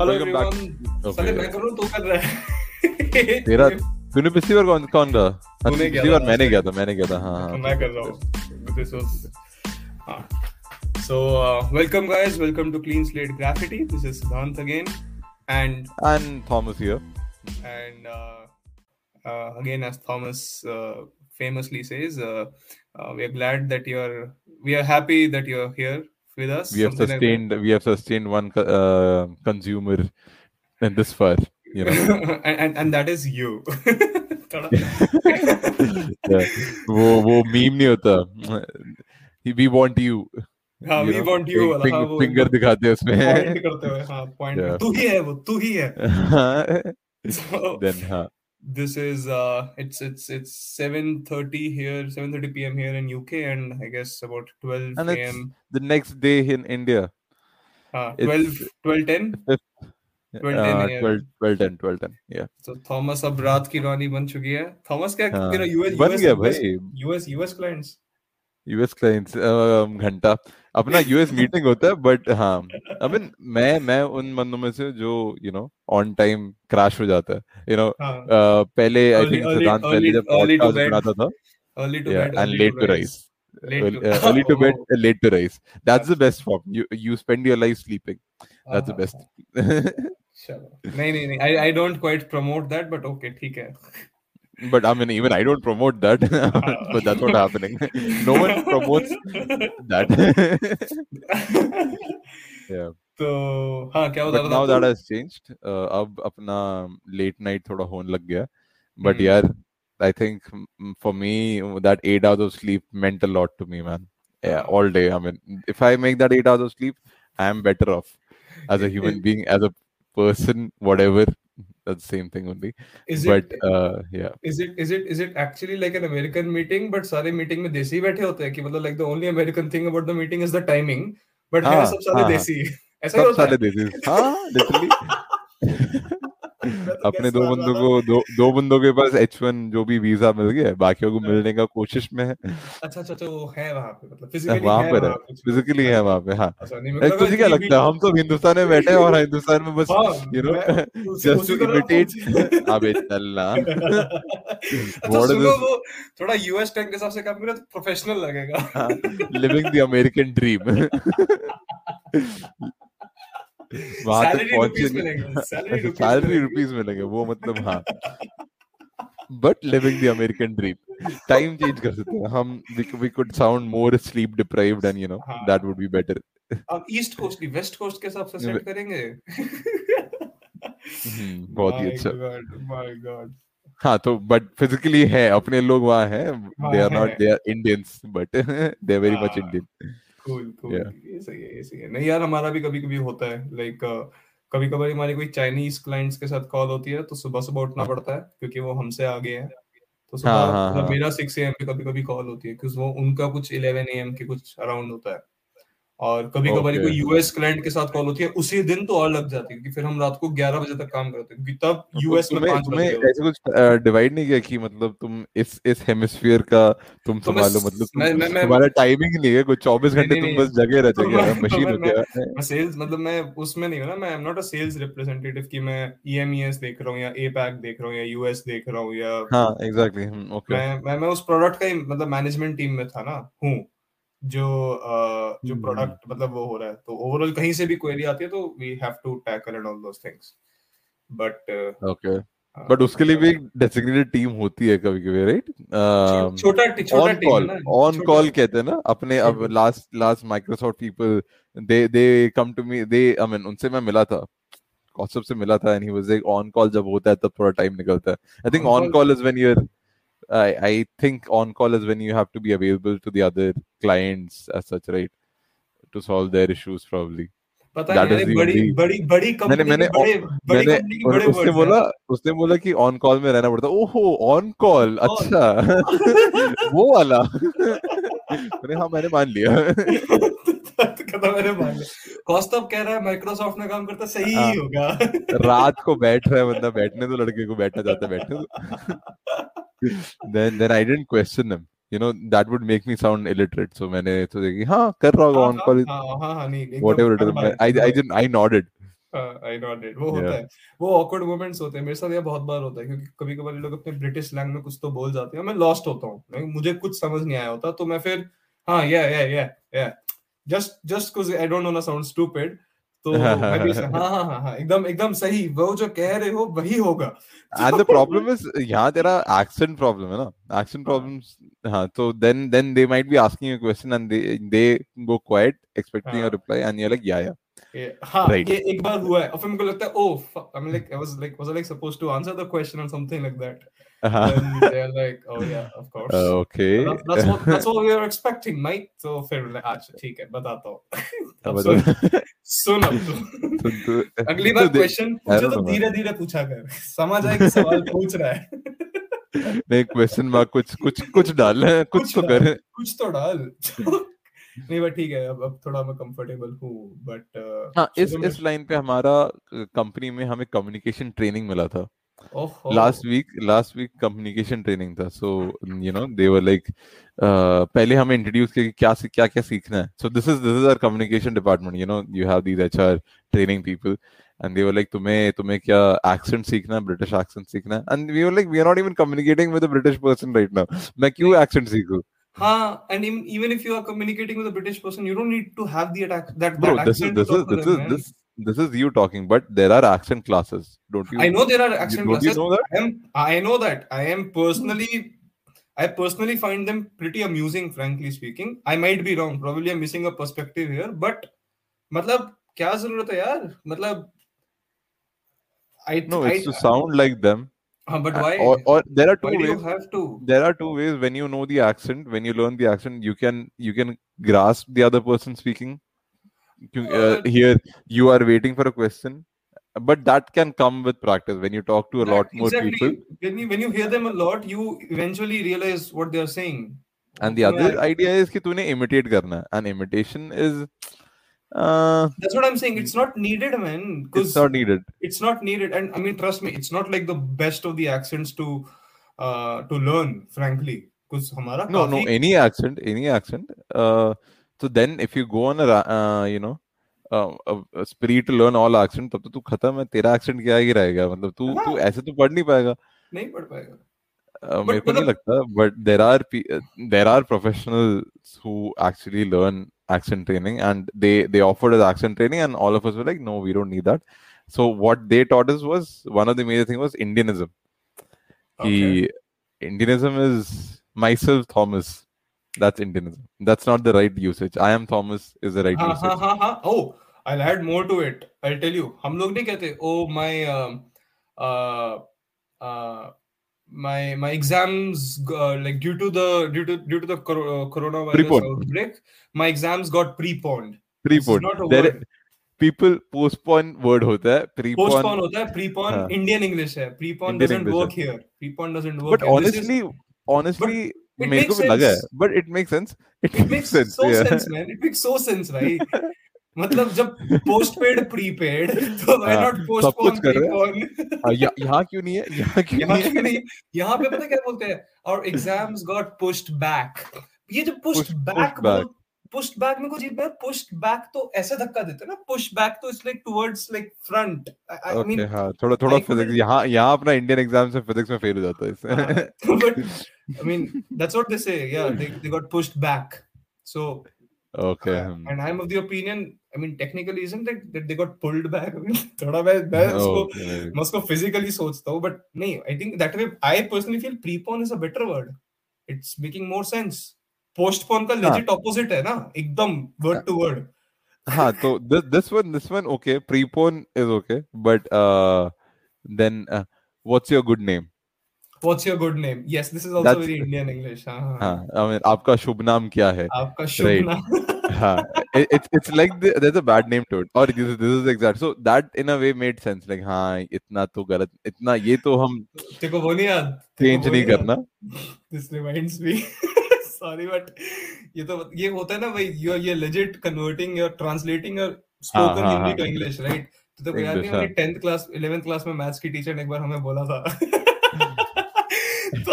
Hello. Everyone. साले मैं करूँ तू कर रहा है तेरा तूने पिछली बार कौन कौन रहा हाँ, तूने पिछली बार। मैंने किया था मैंने किया था हाँ तो हाँ मैं कर रहा हूँ दिस वाज हाँ so welcome guys welcome to clean slate graffiti this is Siddhant again and and Thomas here and uh, uh, again as thomas uh, famously says uh, uh, we are glad that you're we are happy that you're here with us we have something like that. sustained we have sustained one co- uh, consumer in this far you know and, and and that is you थोड़ा yeah. वो वो meme नहीं होता we want you हाँ you we know, want you fing- वाला fing- हाँ वो finger दिखाते हैं पॉइंट उसमें करते हुए हाँ पॉइंट Yeah. तू ही है वो तू ही है so then हाँ this is uh it's it's it's 7:30 here 7:30 p.m. here in UK and I guess about 12 and it's a.m. the next day in India uh, it's 12 12 10 12 uh, a.m. 12 12 10 12 10 yeah so Thomas अब रात की रानी बन चुकी है Thomas क्या हाँ, you know US बन US clients घंटा। अपना यूएस मीटिंग होता है बट हाँ। आई मीन मैं मैं उन बंदों में से जो you know on time crash हो जाता है। यू नो पहले आई थिंक सिद्धांत पहले जब पॉडकास्ट बनाता था। And late to rise early to bed late to rise. That's the best form. You you spend your life sleeping. That's the नहीं नहीं नहीं I I don't quite promote that but okay ठीक है but i mean even i don't promote that but that's what happening no one promotes that yeah तो हाँ क्या बता but रहा now था that तू? has changed uh, अब अपना late night थोड़ा होने लग गया but हम्म। यार I think mm, for me that eight hours of sleep meant a lot to me man yeah हाँ। all day I mean if I make that eight hours of sleep I am better off as a human being as a person whatever that's the same thing only Is but it uh, yeah is it is it is it actually like an American meeting but सारे meeting में देसी बैठे होते हैं कि मतलब like the only American thing about the meeting is the timing but है हाँ, सब सारे हाँ, हाँ। देसी ऐसा ही होता है सारे देसी हाँ literally तो अपने दो बंदों को दो दो बंदों के पास एच वन जो भी वीज़ा मिल गया है बाकियों को मिलने का कोशिश में है। अच्छा अच्छा अच्छा वो है वहाँ पे मतलब फिजिकली वहाँ है पर है। फिजिकली है वहाँ पे हाँ। अच्छा मतलब तुझे क्या लगता है हम सब हिंदुस्तान में बैठे हैं और हिंदुस्तान में बस हाँ you know just to imitate अबे चलना अच्छा सुनो वो थोड़ा यूएस टैग के हिसाब से काम करें तो प्रोफेशनल लगेगा। लिविंग द अमेरिकन ड्रीम वहाँ तक पहुँचे सैलरी रुपीस मिलेंगे वो मतलब हाँ। But living the American dream time change कर सकते हैं। हम we could sound more sleep deprived and you know. That would be better अब ईस्ट कोस्ट की वेस्ट कोस्ट के हिसाब से सेट करेंगे। हम्म, बहुत ही अच्छा। माय गॉड हाँ तो बट फिजिकली है अपने लोग वहाँ हैं। They are not. They are Indians but they are very much. Indian cool cool ये सही है ये सही है। नहीं यार हमारा भी कभी कभी होता है लाइक कभी कभार हमारी कोई चाइनीज़ क्लाइंट्स के साथ कॉल होती है तो सुबह सुबह उठना पड़ता है क्योंकि वो हमसे आगे है। तो सुबह हाँ, हाँ, मतलब हाँ। मेरा सिक्स एम पे कभी कभी कॉल होती है क्योंकि वो उनका कुछ इलेवन एम के कुछ अराउंड होता है। और कभी कभार Okay. कोई यूएस क्लाइंट के साथ कॉल होती है उसी दिन तो और लग जाती है क्योंकि फिर हम रात को ग्यारह बजे तक काम करते हैं क्योंकि तब यूएस में तुम्हें पाँच बजे ऐसे कुछ डिवाइड नहीं किया कि मतलब तुम इस इस हेमिस्फीयर का तुम तो संभालो मतलब तुम मैं मैं मैं तुम्हारा टाइमिंग नहीं है कोई 24 घंटे तुम बस जगे रह तो जाओगे तो मशीन हो गया मैं सेल्स मतलब मैं उसमें नहीं हूँ ना मैं I am not a sales representative कि मैं ईएमईएस देख रहा हूँ या एपैक देख रहा हूँ या यूएस देख रहा हूँ या हाँ एग्जैक्टली ओके मैं मैं मैं उस प्रोडक्ट का मतलब मैनेजमेंट टीम में था ना हूँ। जो जो हम्म। प्रोडक्ट मतलब वो हो रहा है। तो ओवरऑल कहीं से भी क्वेरी आती है तो we have to tackle and all those things but okay but उसके लिए भी एक डेसिग्नेटेड टीम होती है कभी कभी राइट छोटा छोटा टीम कॉल ऑन कॉल कहते हैं ना अपने अब last last Microsoft people they they come to me they I mean उनसे मैं मिला था। कौशप से मिला था and he was like on call जब होता है तब थोड़ा टाइम निकलता है. I think on call is when you are I, I think on call is when you have to be available to the other clients as such, right? To solve their issues, probably. पता नहीं बड़ी बड़ी बड़ी company मैंने मैंने बड़े उसने बोला उसने बोला कि ऑन कॉल में रहना पड़ता ओहो ऑन कॉल On call. अच्छा वो वाला मैंने हाँ मैंने मान लिया मैंने मान लिया कौस्तभ कह रहा है माइक्रोसॉफ्ट में काम करता सही हाँ। ही होगा रात को बैठ रहा है बंदा बैठने तो लड़के को बैठना चाहता है बैठने तो then then I didn't question him. You know that would make me sound illiterate. So मैंने सोचा कि हाँ कर रहा होगा हाँ ऑन कॉल हाँ हाँ हाँ नहीं whatever it is I I didn't I nodded. I nod it वो होता Yeah. है। वो ऑकवर्ड मोमेंट्स होते हैं। मेरे साथ ये बहुत बार होता है क्योंकि कभी कभार लोग अपने ब्रिटिश स्लैंग में कुछ तो बोल जाते हैं मैं लॉस्ट होता हूँ। मुझे कुछ समझ नहीं आया होता तो मैं फिर हाँ yeah yeah yeah yeah just just because I don't want to sound stupid तो हाँ हाँ हाँ हाँ एकदम एकदम सही वो जो कह रहे हो वही होगा And the problem is यहाँ तेरा accent problem है ना accent problems हाँ तो they might be asking you a question and they they go quiet expecting a हाँ. reply and you're like yeah yeah ये- हाँ. ये एक बार हुआ है और फिर मुझे लगता है ओह I am like I was like was like supposed to answer the question और something like that and they're like oh yeah of course. Uh, okay That- that's what that's what we were expecting mate. फिर अच्छा ठीक है बताता हूँ अब बता- सुन सुन अब तो- तो- अगली तो बार क्वेश्चन पूछे तो धीरे धीरे पूछा कर. समझ आए कि सवाल पूछ रहा है. नहीं क्वेश्चन मार्क कुछ कुछ कुछ डाल कुछ कुछ तो। कर। कुछ तो डाल. नहीं बट ठीक है अब अब थोड़ा मैं कंफर्टेबल हूँ बट हाँ इस इस लाइन पे हमारा कंपनी में हमें कम्युनिकेशन ट्रेनिंग मिला था। ओहो last week last week communication training था so you know they were like पहले हमें इंट्रोड्यूस किया कि क्या सी- क्या क्या सीखना है so this is this is our communication department you know you have these HR training people and they were like तुम्हें तुम्हें क्या एक्सेंट सीखना है ब्रिटिश एक्सेंट सीखना है and we were like we are not even communicating with a British person right now मैं क्यों accent सीखूं हाँ and even, even if you are communicating with a British person you don't need to have the attack that, bro that this is accent to this is talk to this them, is man. this this is you talking but there are accent classes don't you I know there are accent don't you classes know that I am I know that I am personally I personally find them pretty amusing frankly speaking I might be wrong probably I'm missing a perspective here but मतलब क्या जरूरत है यार मतलब I no I, it's to sound like them हाँ, but Uh, why or, or there are two why do you ways have to there are two ways when you know the accent when you learn the accent you can you can grasp the other person speaking You- uh, here you are waiting for a question but that can come with practice when you talk to a that, lot more exactly. people. When you, when you hear them a lot you eventually realize what they are saying. And the other idea is ki to imitate karna and imitation is uh, that's what i'm saying. It's not needed man it's not needed. it's not needed. And i mean trust me it's not like the best of the accents to uh, to learn frankly. Because no no any accent any accent uh, so then if you go on a ra- uh, you know uh, a, a spree to learn all accent तब तो तू खत्म है तेरा accent क्या ही रहेगा मतलब तू तू हाँ। ऐसे तो पढ़ नहीं पाएगा नहीं पढ़ पाएगा. Uh, मेरे को नहीं मतलब- लगता but there are pe- uh, there are professionals who actually learn accent training and they they offered us accent training and all of us were like no we don't need that so what they taught us was one of the major thing was Indianism Okay. he Indianism is myself Thomas that's Indianism that's not the right usage I am Thomas is the right हाँ usage हाँ हाँ हाँ. Oh, I'll add more to it. I'll tell you. हम लोग नहीं कहते. Oh my um, uh, uh, my my exams uh, like due to the due to due to the cor- uh, coronavirus Preponed. outbreak, my exams got preponed. This is prepone not a there word. people postpone word होता है prepone postpone होता है प्रीपॉन हाँ. Indian English है prepone Indian doesn't English work here prepone doesn't work but honestly honestly it मेरे को भी लगा है but it make sense it makes sense so sense man it makes so sense भाई. मतलब जब पोस्टपेड प्रीपेड तो व्हाई नॉट पोस्टपोन कर रहे हैं। हाँ, यहाँ क्यों नहीं है? यहाँ क्यों यहाँ नहीं है? नहीं? यहाँ पे पता क्या बोलते हैं? और एग्ज़ाम्स गॉट पुश्ड बैक ये जो pushed back pushed back. Pushed back में कुछ यार पुश्ड बैक तो ऐसे धक्का देते हैं ना पुश बैक तो it's like towards like front I mean हाँ थोड़ा थोड़ा फिजिक्स यहाँ यहाँ अपना इंडियन एग्ज़ाम से फिजिक्स में फेल हो जाता है इससे but I mean, that's what they say. Yeah, they, they got pushed back. So, okay uh, and I'm of the opinion. I mean, technically, isn't it that they got pulled back? I mean, थोड़ा मैं मैं उसको मैं उसको physically सोचता हूँ, but नहीं. I think that way. I personally feel prepon is a better word. It's making more sense. Postpone का legit opposite है ना, एकदम word to word. हाँ तो one this one okay prepone is okay but uh then uh, what's your good name What's your good name? Yes, this is also That's- very Indian English. हाँ, हाँ. हाँ I mean आपका शुभ नाम क्या है आपका शुभ Right. नाम. हाँ it, it's it's like the, there's a bad name to it or this is this is exact so that in a way made sense like हाँ इतना तो गलत इतना ये तो हम तेरे को वो नहीं याद? वो नहीं करना this reminds me sorry but ये तो ये होता है ना भाई you are ये legit converting your translating your spoken हाँ, हिंदी हाँ. to English right? तो याद नहीं हमारी 10th क्लास 11th क्लास में मैथ्स की टीचर ने एक बार हमें बोला था। तो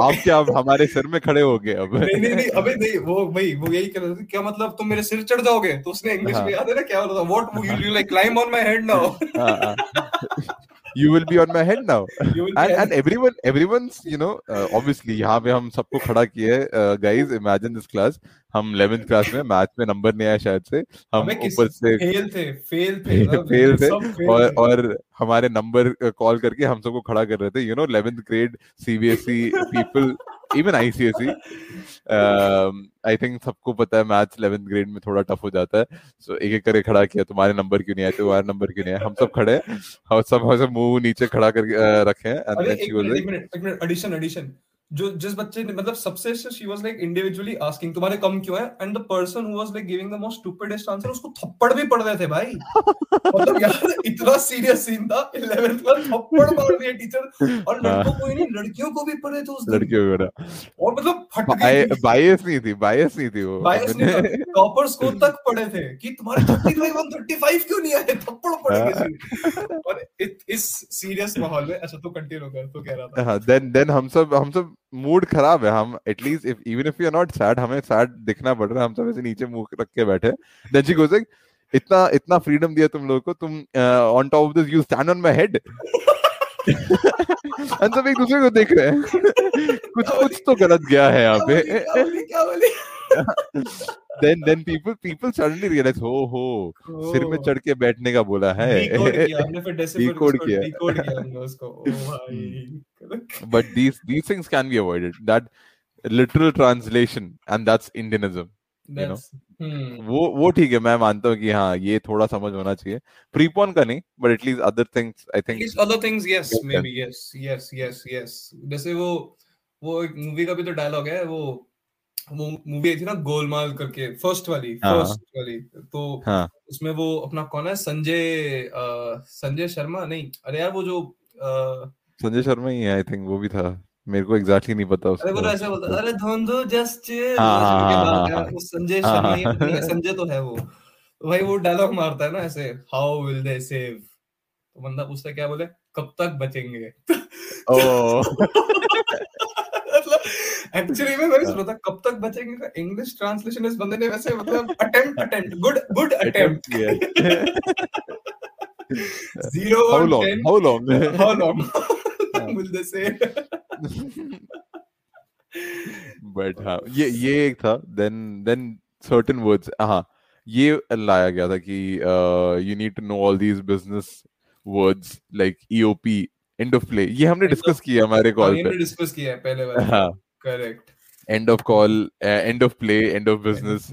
आप क्या अब हमारे सिर में खड़े हो गए अब? नहीं नहीं नहीं अबे नहीं वो भाई वो यही कह रहे थे क्या मतलब तुम मेरे सिर चढ़ जाओगे? तो उसने इंग्लिश हाँ। में याद है ना क्या बोला था? What you like climb on my head now हाँ, हाँ. you will be on my head now. And and everyone everyone's you know uh, obviously यहाँ पे हम सबको खड़ा uh, guys imagine this class. हम 11th क्लास में मैथ में नंबर नहीं आया शायद से। हम ऊपर से फेल थे फेल थे फेल थे। fail और। और हमारे नंबर कॉल करके हम सबको खड़ा कर रहे थे। You know 11th grade CBSE people even ICSE I think सबको पता है मैथ्स 11th ग्रेड में थोड़ा टफ हो जाता है। सो so, एक एक करके खड़ा किया तुम्हारे नंबर क्यों नहीं आए? तुम्हारे नंबर क्यों नहीं आए? हम सब खड़े हम सब हम सब मुँह नीचे खड़ा करके रखे हैं। एडिशन एडिशन जो जिस बच्चे ने मतलब सबसे she was like individually asking तुम्हारे कम क्यों है? And the person who was like giving the most stupidest answer उसको थप्पड़ भी पड़ रहे थे भाई। मतलब यार इतना सीरियस सीन था 11th में थप्पड़ मार दिए टीचर और लड़कों को ही नहीं लड़कियों को भी पड़े थे उस लड़कियों वगैरह और मतलब फट गई बायस नहीं थी बायस नहीं थी वो। बायस नहीं था। टॉपर्स को तक पड़े थे कि तुम्हारे 35 और 35 क्यों नहीं आए? थप्पड़ पड़ेंगे सीधे। और इस सीरियस माहौल में अच्छा तू कंटिन्यू कर तू कह रहा था। हाँ देन देन हम सब हम सब मूड खराब है, हम at least if even if you are not sad हमें सैड दिखना पड़ रहा है, हम सब ऐसे नीचे मुँह रख के बैठे देन शी गोस लाइक इतना इतना फ्रीडम दिया तुम लोगों को, तुम on top of this you stand on my head हम सब एक दूसरे को देख रहे हैं। कुछ कुछ तो गलत गया है यहाँ पे। क्या बोली? Then then people people suddenly realise हो हो सिर में चढ़ के बैठने का बोला है. डिकोड किया। डिकोड किया। उसको। ओ भाई but these these things can be avoided. That literal translation and that's indianism you know, हम्म वो वो ठीक है मैं मानता हूँ कि हाँ ये थोड़ा समझ होना चाहिए। प्रीपोन का नहीं but at least other things I think other things yes Yes, maybe yes. yes yes yes जैसे वो वो एक मूवी का भी तो डायलॉग है वो वो मूवी आई थी ना गोलमाल करके फ़र्स्ट वाली हाँ। फ़र्स्ट वाली। तो हाँ। उसमें वो अपना कौन है संजय संजय शर्मा? नहीं अरे यार वो जो संजय शर्मा ही है आई थिंक वो भी था। मेरे को एग्जैक्टली नहीं पता अरे वो उसका। ऐसे बोलता अरे धोंधो जस्ट हाँ, हाँ, हाँ, हाँ। संजय हाँ, शर्मा ही। हाँ। नहीं है, संजय तो है वो। तो भाई वो डायलॉग मारता है ना ऐसे हाउ विल दे सेव तो बंदा पूछता क्या बोले? कब तक बचेंगे? ओ एक्चुअली में मैंने था कब तक बचेंगे का इंग्लिश ट्रांसलेशन इस बंदे ने वैसे मतलब attempt attempt good good attempt zero how long? how long? How long? will they say? But हाँ ये ये एक था देन देन सर्टेन वर्ड्स हाँ ये लाया गया था कि you need to know all these business words like EOP end of play ये हमने डिस्कस किया हमारे कॉल हमने पे। डिस्कस किया है पहले वाले। हाँ। Correct. End of call, uh, end of play, end of business,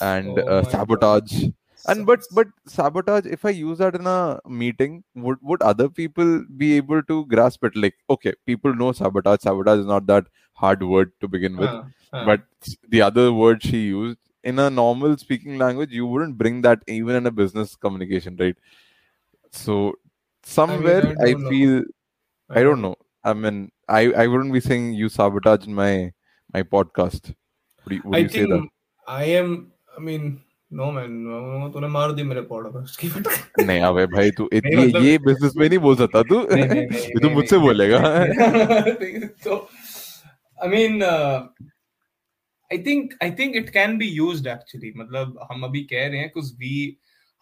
and oh uh, sabotage. God. And but but sabotage. If I use that in a meeting, would would other people be able to grasp it? Like, okay, people know sabotage. Sabotage is not that hard word to begin with, uh, but the other word she used in a normal speaking language, you wouldn't bring that even in a business communication, right? So somewhere I, mean, I, I feel know. I don't know. I mean, i i wouldn't be saying you sabotage my my podcast. Would you, would I you say that? I am. I mean, no man. तूने मार दी मेरे podcast की नहीं अबे भाई तू इत- मतलब- ये बिज़नेस में नहीं बोल सकता तू। ये तू मुझसे बोलेगा। तो I mean I think I think it can be used actually मतलब हम अभी कह रहे हैं कुछ वी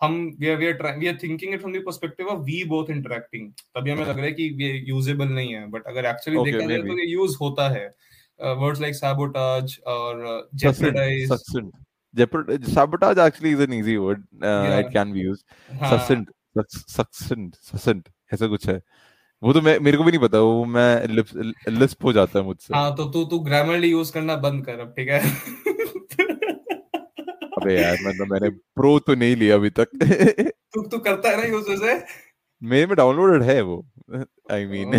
हम we are we are we are thinking it from the perspective of we both interacting तभी हमें लग रहा है कि ये यूजेबल नहीं है बट अगर एक्चुअली देखा जाए तो ये यूज़ होता है। वर्ड्स लाइक sabotage और. Jeopard- sabotage actually is an easy word uh, Yeah. it can be used. हाँ, succinct succinct succinct ऐसा कुछ है। वो तो मैं मेरे को भी नहीं पता वो मैं लिस्प हो जाता है मुझसे। हाँ तो तू तू ग्रामरली यूज़ करना बंद कर अब ठीक है? अबे यार मतलब मैंने प्रो तो नहीं लिया अभी तक। तू तू करता है ना यूज़ वैसे मेरे में डाउनलोडेड है वो। I mean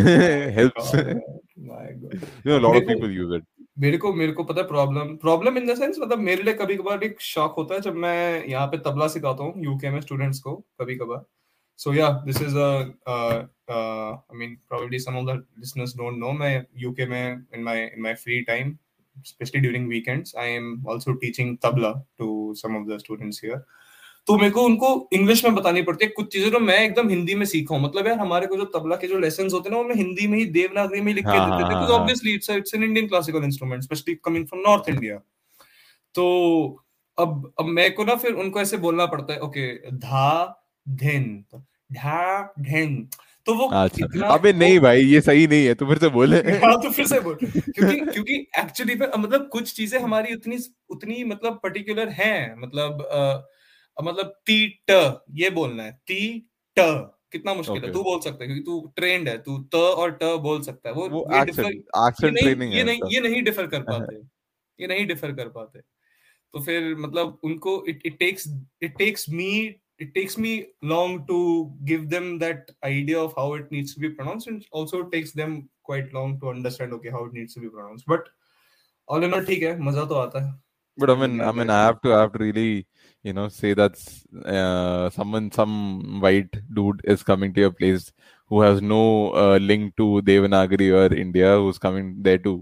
helps you know lot of people use it मेरे को मेरे को पता है problem problem in the sense मतलब मेरे लिए कभी कभार एक शॉक होता है जब मैं यहाँ पे तबला सिखाता हूँ यूके में स्टूडेंट्स को कभी कभार सो या this is I mean probably some of the listeners don't know मैं यूके में in my in my free time especially during weekends i am also teaching tabla to some of the students here. तो मेरे को उनको English में बतानी पड़ती है कुछ चीज़ें तो मैं एकदम हिंदी में सीखा हूँ। मतलब यार हमारे को जो तबला के जो लेसन होते हैं ना वो मैं हिंदी में ही देवनागरी में लिख के हाँ, देते हाँ, थे because. Obviously it's it's an Indian classical instrument specially coming from North India तो अब अब मेरे को ना फिर उनको ऐसे बोलना पड़ता है ओके धा धिन ढा ढिन तो वो अच्छा। अबे नहीं भाई ये सही नहीं है तू फिर से बोले। हाँ तो फिर से बोल। क्योंकि क्योंकि एक्चुअली में मतलब कुछ चीज़ें हमारी उतनी उतनी मतलब पर्टिकुलर हैं मतलब अ, मतलब ती ट ये बोलना है ती ट कितना मुश्किल okay. है तू बोल सकता है क्योंकि तू ट्रेंड है तू त और ट बोल सकता है वो वो ये नहीं ट्रेनिंग ये नहीं ये नहीं डिफर कर पाते ये नहीं डिफर कर पाते। तो फिर मतलब उनको it it takes it takes me it takes me long to give them that idea of how it needs to be pronounced and also it takes them quite long to understand okay how it needs to be pronounced but all in all ठीक है मजा तो आता है But I But mean, yeah, I mean, that- I have to, I have to really, you know, say that uh, someone, some white dude is coming to your place who has no uh, link to Devanagari or India, who's coming there to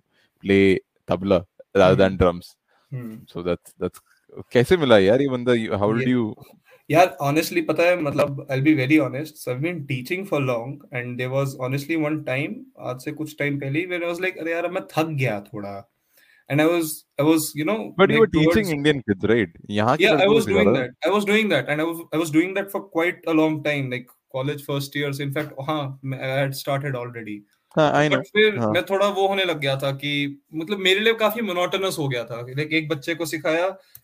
play tabla rather than drums. hmm. So that's that's कैसे मिला यार ये बंदा? You- How did ये- you? यार honestly पता है मतलब be very honest so I've been teaching for long and there was honestly one time आज से कुछ टाइम पहले ही when I was अरे यार मैं थक गया थोड़ा and I was I was you know But you like were teaching Indian kids, right? यहाँ के yeah i was doing that i was doing that and i was i was doing that for quite a long time like college first years in fact हाँ i had started already हाँ, I know. But फिर हाँ. मैं थोड़ा वो होने लग गया था कि मतलब मेरे लिए काफ़ी मोनोटोनस हो गया था लाइक एक बच्चे को सिखाया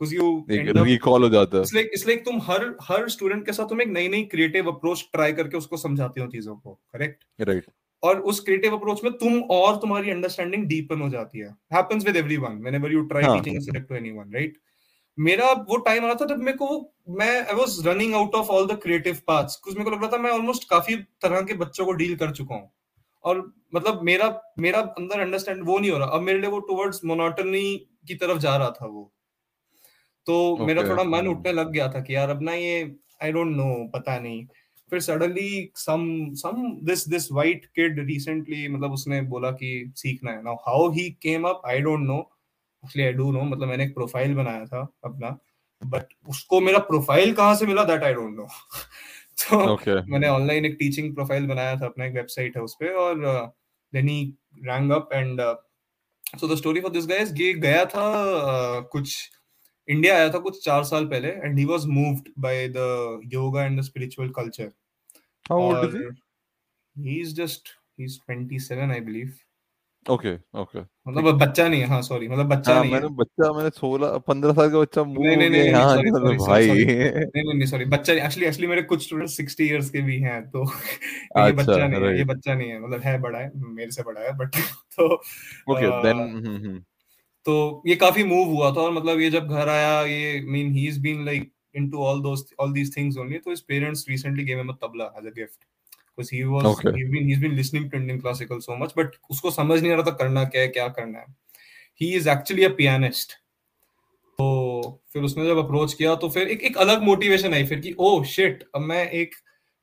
हाँ Because you एक end हो जाता है। It's like तुम हर हर स्टूडेंट के साथ तुम एक नई नई क्रिएटिव अप्रोच ट्राई करके उसको समझाते हो चीज़ों को करेक्ट राइट और उस क्रिएटिव अप्रोच में तुम और तुम्हारी अंडरस्टैंडिंग डीपन हो जाती है। Happens with everyone whenever you try हाँ। Teaching subject to anyone right मेरा वो टाइम आ रहा था जब मेरे को मैं I was running out of all the creative paths कुछ मेरे को लग रहा था मैं ऑलमोस्ट काफ़ी तरह के बच्चों को डील कर चुका हूँ। और मतलब मेरा मेरा अंदर अंडरस्टैंड वो नहीं हो रहा। अब मेरे लिए वो टुवर्ड्स मोनोटनी की तरफ़ जा रहा था वो। तो okay. मेरा Okay. थोड़ा मन. उठने लग गया था कि यार अब ना ये आई डोंट नो पता नहीं फिर suddenly some some this this white kid recently मतलब उसने बोला कि सीखना है now how he came up I don't know actually I do know मतलब मैंने एक प्रोफ़ाइल बनाया था अपना बट उसको मेरा प्रोफ़ाइल कहाँ से मिला दैट आई डोंट नो तो ओके मैंने ऑनलाइन एक टीचिंग प्रोफ़ाइल बनाया था अपना एक वेबसाइट है उस पे और then he rang up and so the story for this guys ये गया था uh, कुछ इंडिया आया था कुछ चार साल पहले and he was moved by the yoga and the spiritual culture how old is और he is just he is 27 I believe okay okay मतलब बच्चा नहीं है हाँ सॉरी मतलब बच्चा हाँ नहीं है। मैंने बच्चा मैंने 16 15 साल का बच्चा नहीं, नहीं, नहीं, sorry, चलो sorry, sorry, नहीं नहीं नहीं सॉरी बच्चा एक्चुअली एक्चुअली मेरे कुछ स्टूडेंट 60 इयर्स के भी हैं तो ये अच्छा, बच्चा नहीं है ये बच्चा नहीं है मतलब है बड़ा है मेरे से बड़ा है बट तो ओके देन तो ये काफ़ी मूव हुआ था और मतलब ये जब घर आया ये mean he is been like into all those all these things only तो इस parents recently gave him a tabla as a gift because he was he been he been listening to Indian classical so much but उसको समझ नहीं आ रहा था करना क्या है क्या करना है। He is actually a pianist तो फिर उसने जब अप्रोच किया तो फिर एक एक अलग मोटिवेशन आई फिर कि oh, ओ शिट अब मैं एक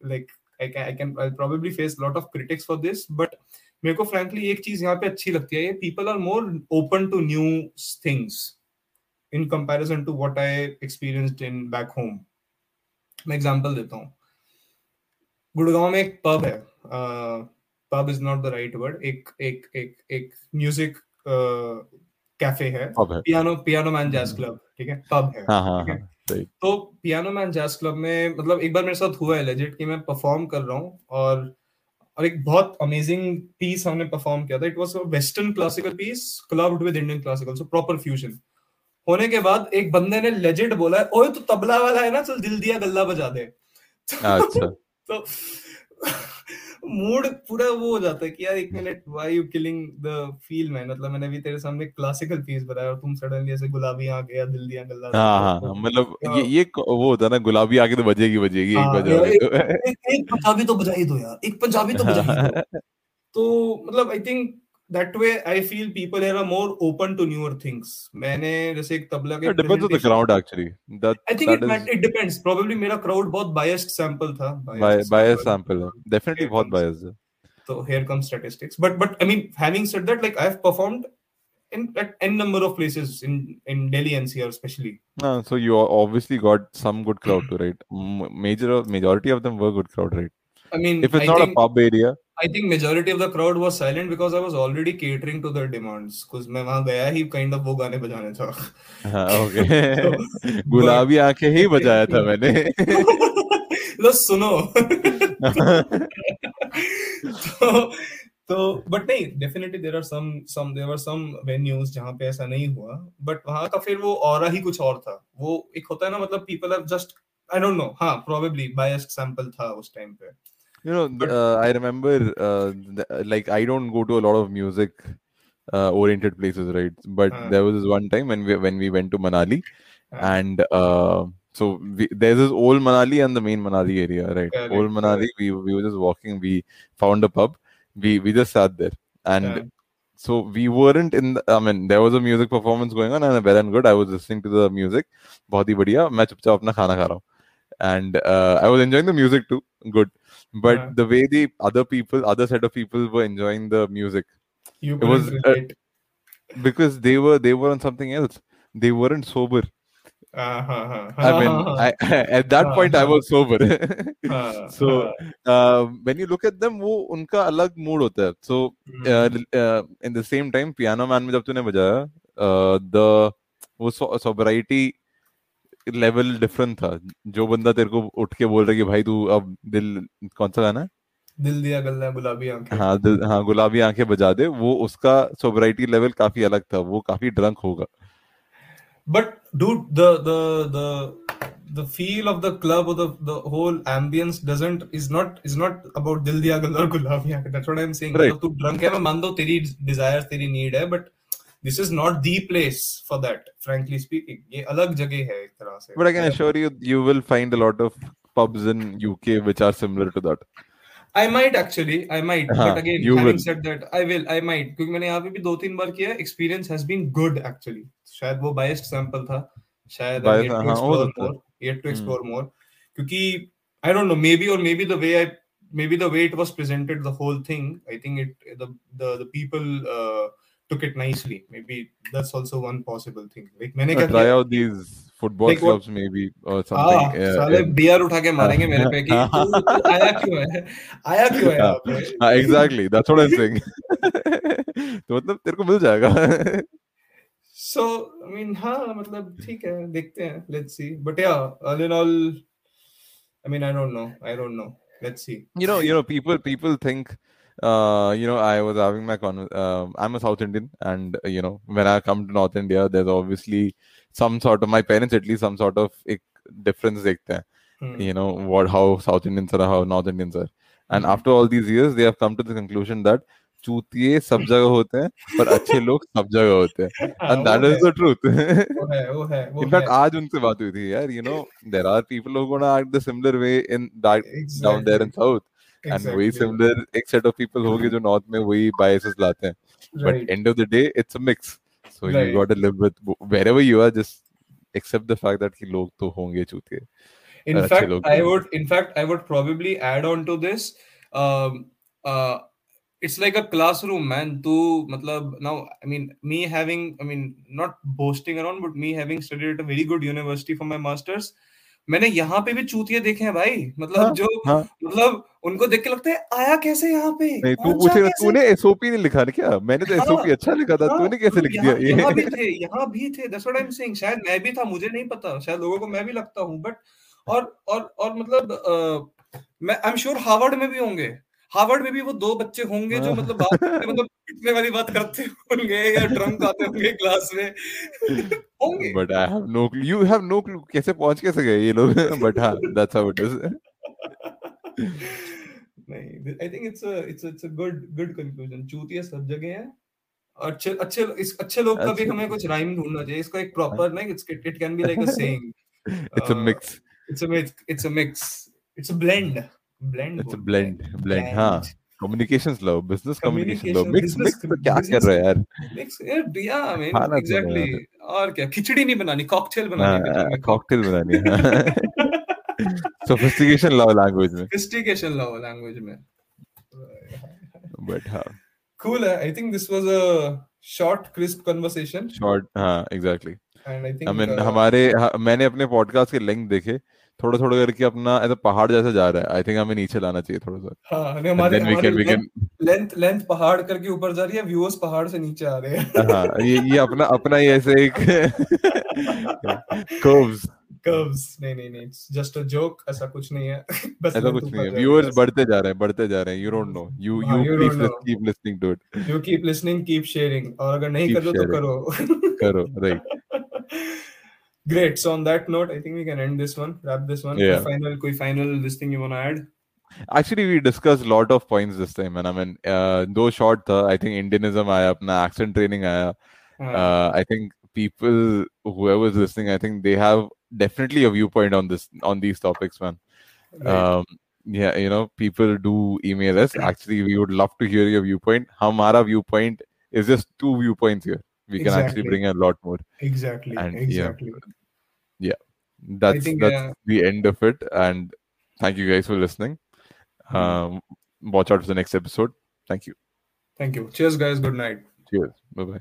like I can I can I'll probably face a lot of critics for this but मेरे को frankly एक चीज़ यहाँ पे अच्छी लगती है ये people are more open to new things in comparison to what I experienced in back home मैं एग्जांपल देता हूँ गुड़गांव में एक पब है pub is not the right word एक एक एक एक म्यूज़िक कैफ़े है है piano piano man jazz club ठीक है पब है हाँ हाँ है? हाँ तो पियानो मैन जैज क्लब में मतलब एक बार मेरे साथ हुआ है लेजिट कि मैं परफॉर्म कर रहा हूँ और और एक बहुत अमेजिंग पीस हमने परफॉर्म किया था। It was a western classical piece clubbed with Indian classical so proper fusion होने के बाद एक बंदे ने लेजेंड बोला है ओए तो तबला वाला है ना चल दिल दिया गल्ला बजा दे। अच्छा। तो मूड पूरा वो हो जाता है कि यार एक minute why you killing the feel man मतलब मैंने भी तेरे सामने क्लासिकल पीस बताया और तुम सडनली ऐसे गुलाबी आ गया दिल दिया गल्ला हाँ हाँ हाँ मतलब ये ये वो होता है ना गुलाबी आके तो बजेगी बजेगी एक हाँ, बजा तो एक पंजाबी तो बजा ही दो यार एक पंजाबी तो बजा ही दो। तो मतलब I think that way I feel people here are more open to newer things. मैंने जैसे एक तबला के it depends on the presentation- crowd actually that I think that it, is mat- it depends. Probably मेरा crowd बहुत biased sample था. by bias sample. sample है definitely Here बहुत comes- biased है So here comes statistics. But but I mean, having said that, like I've performed in at n number of places in in Delhi NCR especially. Ah, so you obviously got some good crowd to right M- major majority of them were good crowd right I mean, if it's I not think, a pub area. I think majority of the crowd was silent because I was already catering to their demands. Because मैं वहाँ गया ही kind of वो गाने बजाने था. हाँ okay. So, गुलाबी आँखें ही बजाया था मैंने। लो सुनो। तो तो बट नहीं definitely there are some some there were some venues जहाँ पे ऐसा नहीं हुआ। बट वहाँ का फिर वो और ही कुछ और था। वो एक होता है ना मतलब people are just I don't know हाँ प्रोबेबली बायस्ड सैंपल था उस टाइम पे। you know th- uh, i remember uh, th- like i don't go to a lot of music uh, oriented places right but Uh. there was this one time when we when we went to manali Uh. and uh, so we, there's this old manali and the main manali area right Correct, old manali we, we were just walking we found a pub we we just sat there and Yeah. so we weren't in the, i mean there was a music performance going on and well and good i was listening to the music बहुत ही बढ़िया मैं चुपचाप अपना खाना खा रहा हूँ and uh, i was enjoying the music too good But Yeah. the way the other people other set of people were enjoying the music you It was, uh, because they were they were on something else they weren't sober Ah, ha, ha, i mean. I, at that हाँ, point i हाँ. was sober हाँ, so हाँ. uh, when you look at them वो उनका अलग mood होता है so hmm, uh, uh, in the same time piano man में जब तूने बजाया uh, the वो sobriety लेवल डिफरेंट था जो बंदा तेरे को उठ के बोल रहा है कि भाई तू अब दिल कौन सा गाना है दिल दिया गल्ला गुलाबी आँखें हाँ दिल हाँ गुलाबी आँखें बजा दे वो उसका सोबराइटी लेवल काफ़ी अलग था वो काफ़ी ड्रंक होगा But dude, the the the the feel of the club or the the whole ambience doesn't is not is not about दिल दिया गल्ला और गुलाबी आँखें. That's what I'm saying. Right. मतलब तू drunk है मैं मान दो तेरी desires तेरी need है but this is not the place for that. Frankly speaking, ये अलग जगह है एक तरह से. but I can assure you you will find a lot of pubs in UK which are similar to that I might actually, I might. हाँ, but again, you having will. said that, I will, I might. क्योंकि मैंने यहाँ पे भी दो तीन बार किया experience has been good actually शायद वो बायस्ड सैंपल था शायद Biased, yet to हाँ, हो explore सकता है। more yet to hmm. explore more क्योंकि I don't know maybe or maybe the way I maybe the way it was presented the whole thing I think it the the the people uh, took it nicely maybe that's also one possible thing like मैंने Uh, क्या try out these football Like clubs what- maybe or हाँ something uh, साले in- beer उठा के मारेंगे मेरे पे कि तू तू आया क्यों है आया क्यों है हाँ exactly that's what I'm saying तो मतलब तेरे को मिल जाएगा So, I mean, हाँ मतलब ठीक है देखते हैं let's see but yeah all in all I mean I don't know I don't know let's see you know you know people people think uh you know i was having my con um i'm a south indian and uh, you know when i come to north india there's obviously some sort of my parents at least some sort of ek difference dekhte hain Hmm. you know what how south indians are how north indians are and Hmm. after all these years they have come to the conclusion that चूतिए सब जगह होते हैं पर अच्छे लोग सब जगह होते हैं हाँ, and वो that is है, the truth वो है वो है वो in fact है आज उनसे बात हुई थी यार you know there are people who are gonna act the similar way in that down there and वही similar एक set of people होंगे जो north में वही biases लाते हैं end of the day it's a mix so you Right. got to live with wherever you are just accept the fact that कि लोग तो होंगे चूतिए in अच्छे fact I हैं। would in fact I would probably add on to this um uh it's like a classroom man to matlab now I mean me having I mean not boasting around but me having studied at a very good university for my masters मैंने यहाँ पे भी चूतिया देखे हैं भाई। मतलब हाँ, जो हाँ। मतलब उनको देख के लगता है आया कैसे यहाँ पे? नहीं तू पहुँचा तूने एसओपी नहीं लिखा क्या? मैंने तो हाँ, एसओपी अच्छा लिखा था हाँ, तूने कैसे लिख दिया यहाँ यहाँ भी थे यहाँ भी थे that's what I am saying शायद मैं भी था मुझे नहीं पता शायद लोगों को मैं भी लगता हूँ बट और और और मतलब आ, मैं आई एम श्योर हार्वर्ड में भी होंगे। हार्वर्ड में भी वो दो बच्चे होंगे जो मतलब मतलब पिटने वाली बात करते होंगे या ड्रंक आते होंगे क्लास में। होंगे। But I have no clue you have no clue कैसे पहुँच कैसे गए ये लोग? बट हाँ दैट्स हाउ इट इज़ नहीं I think it's a it's it's a good good conclusion चूतिया सब जगह है। अच्छे अच्छे इस अच्छे लोग का भी हमें कुछ राइम ढूंढना चाहिए। इसका एक प्रॉपर ना it's it can be like a saying it's a mix it's a mix it's a mix it's a blend blend it's blend blend हाँ। कम्युनिकेशंस लो बिज़नेस कम्युनिकेशन लो मिक्स मिक्स तो क्या कर रहा है यार? मिक्स या आई मीन एग्जैक्टली और क्या खिचड़ी नहीं बनानी कॉकटेल बनानी है कॉकटेल बनानी है। सोफिस्टिकेशन लाओ लैंग्वेज में। सोफिस्टिकेशन लाओ लैंग्वेज में। बट हाँ। Cool i think this was a short crisp conversation short हाँ exactly and i think I mean uh, हमारे मैंने अपने पॉडकास्ट के लिंक देखे। थोड़ा थोड़ा करके अपना ऐसा पहाड़ जैसा जा रहा है। आई थिंक हमें नीचे लाना चाहिए थोड़ा सा हाँ हमारे हमारे लेंथ लेंथ पहाड़ करके ऊपर जा रही है व्यूअर्स पहाड़ से नीचे आ रहे हैं। हाँ ये ये अपना अपना ही ऐसे एक कर्व्स कर्व्स नहीं नहीं नहीं इट्स जस्ट अ जोक ऐसा कुछ नहीं है। बस ऐसा कुछ नहीं है। व्यूअर्स बढ़ते जा रहे हैं बढ़ते जा रहे हैं you don't know you you please keep listening to it you keep listening keep sharing और अगर नहीं कर रहे तो करो। करो right Great. So on that note, I think we can end this one, wrap this one. Yeah. Final, koi final this thing you want to add? Actually, we discussed a lot of points this time, and I mean, uh, though short, tha, I think Indianism आया, अपना accent training आया. Uh, I think people, whoever's listening, I think they have definitely a viewpoint on this, on these topics, man. Right. Um, yeah, you know, people do email us. Actually, we would love to hear your viewpoint. Hamara viewpoint is just two viewpoints here. We can Exactly. actually bring a lot more. Exactly. And, exactly. Yeah, that's think, that's uh, the end of it. And thank you guys for listening. Um, watch out for the next episode. Thank you. Thank you. Cheers, guys. Good night. Cheers. Bye bye.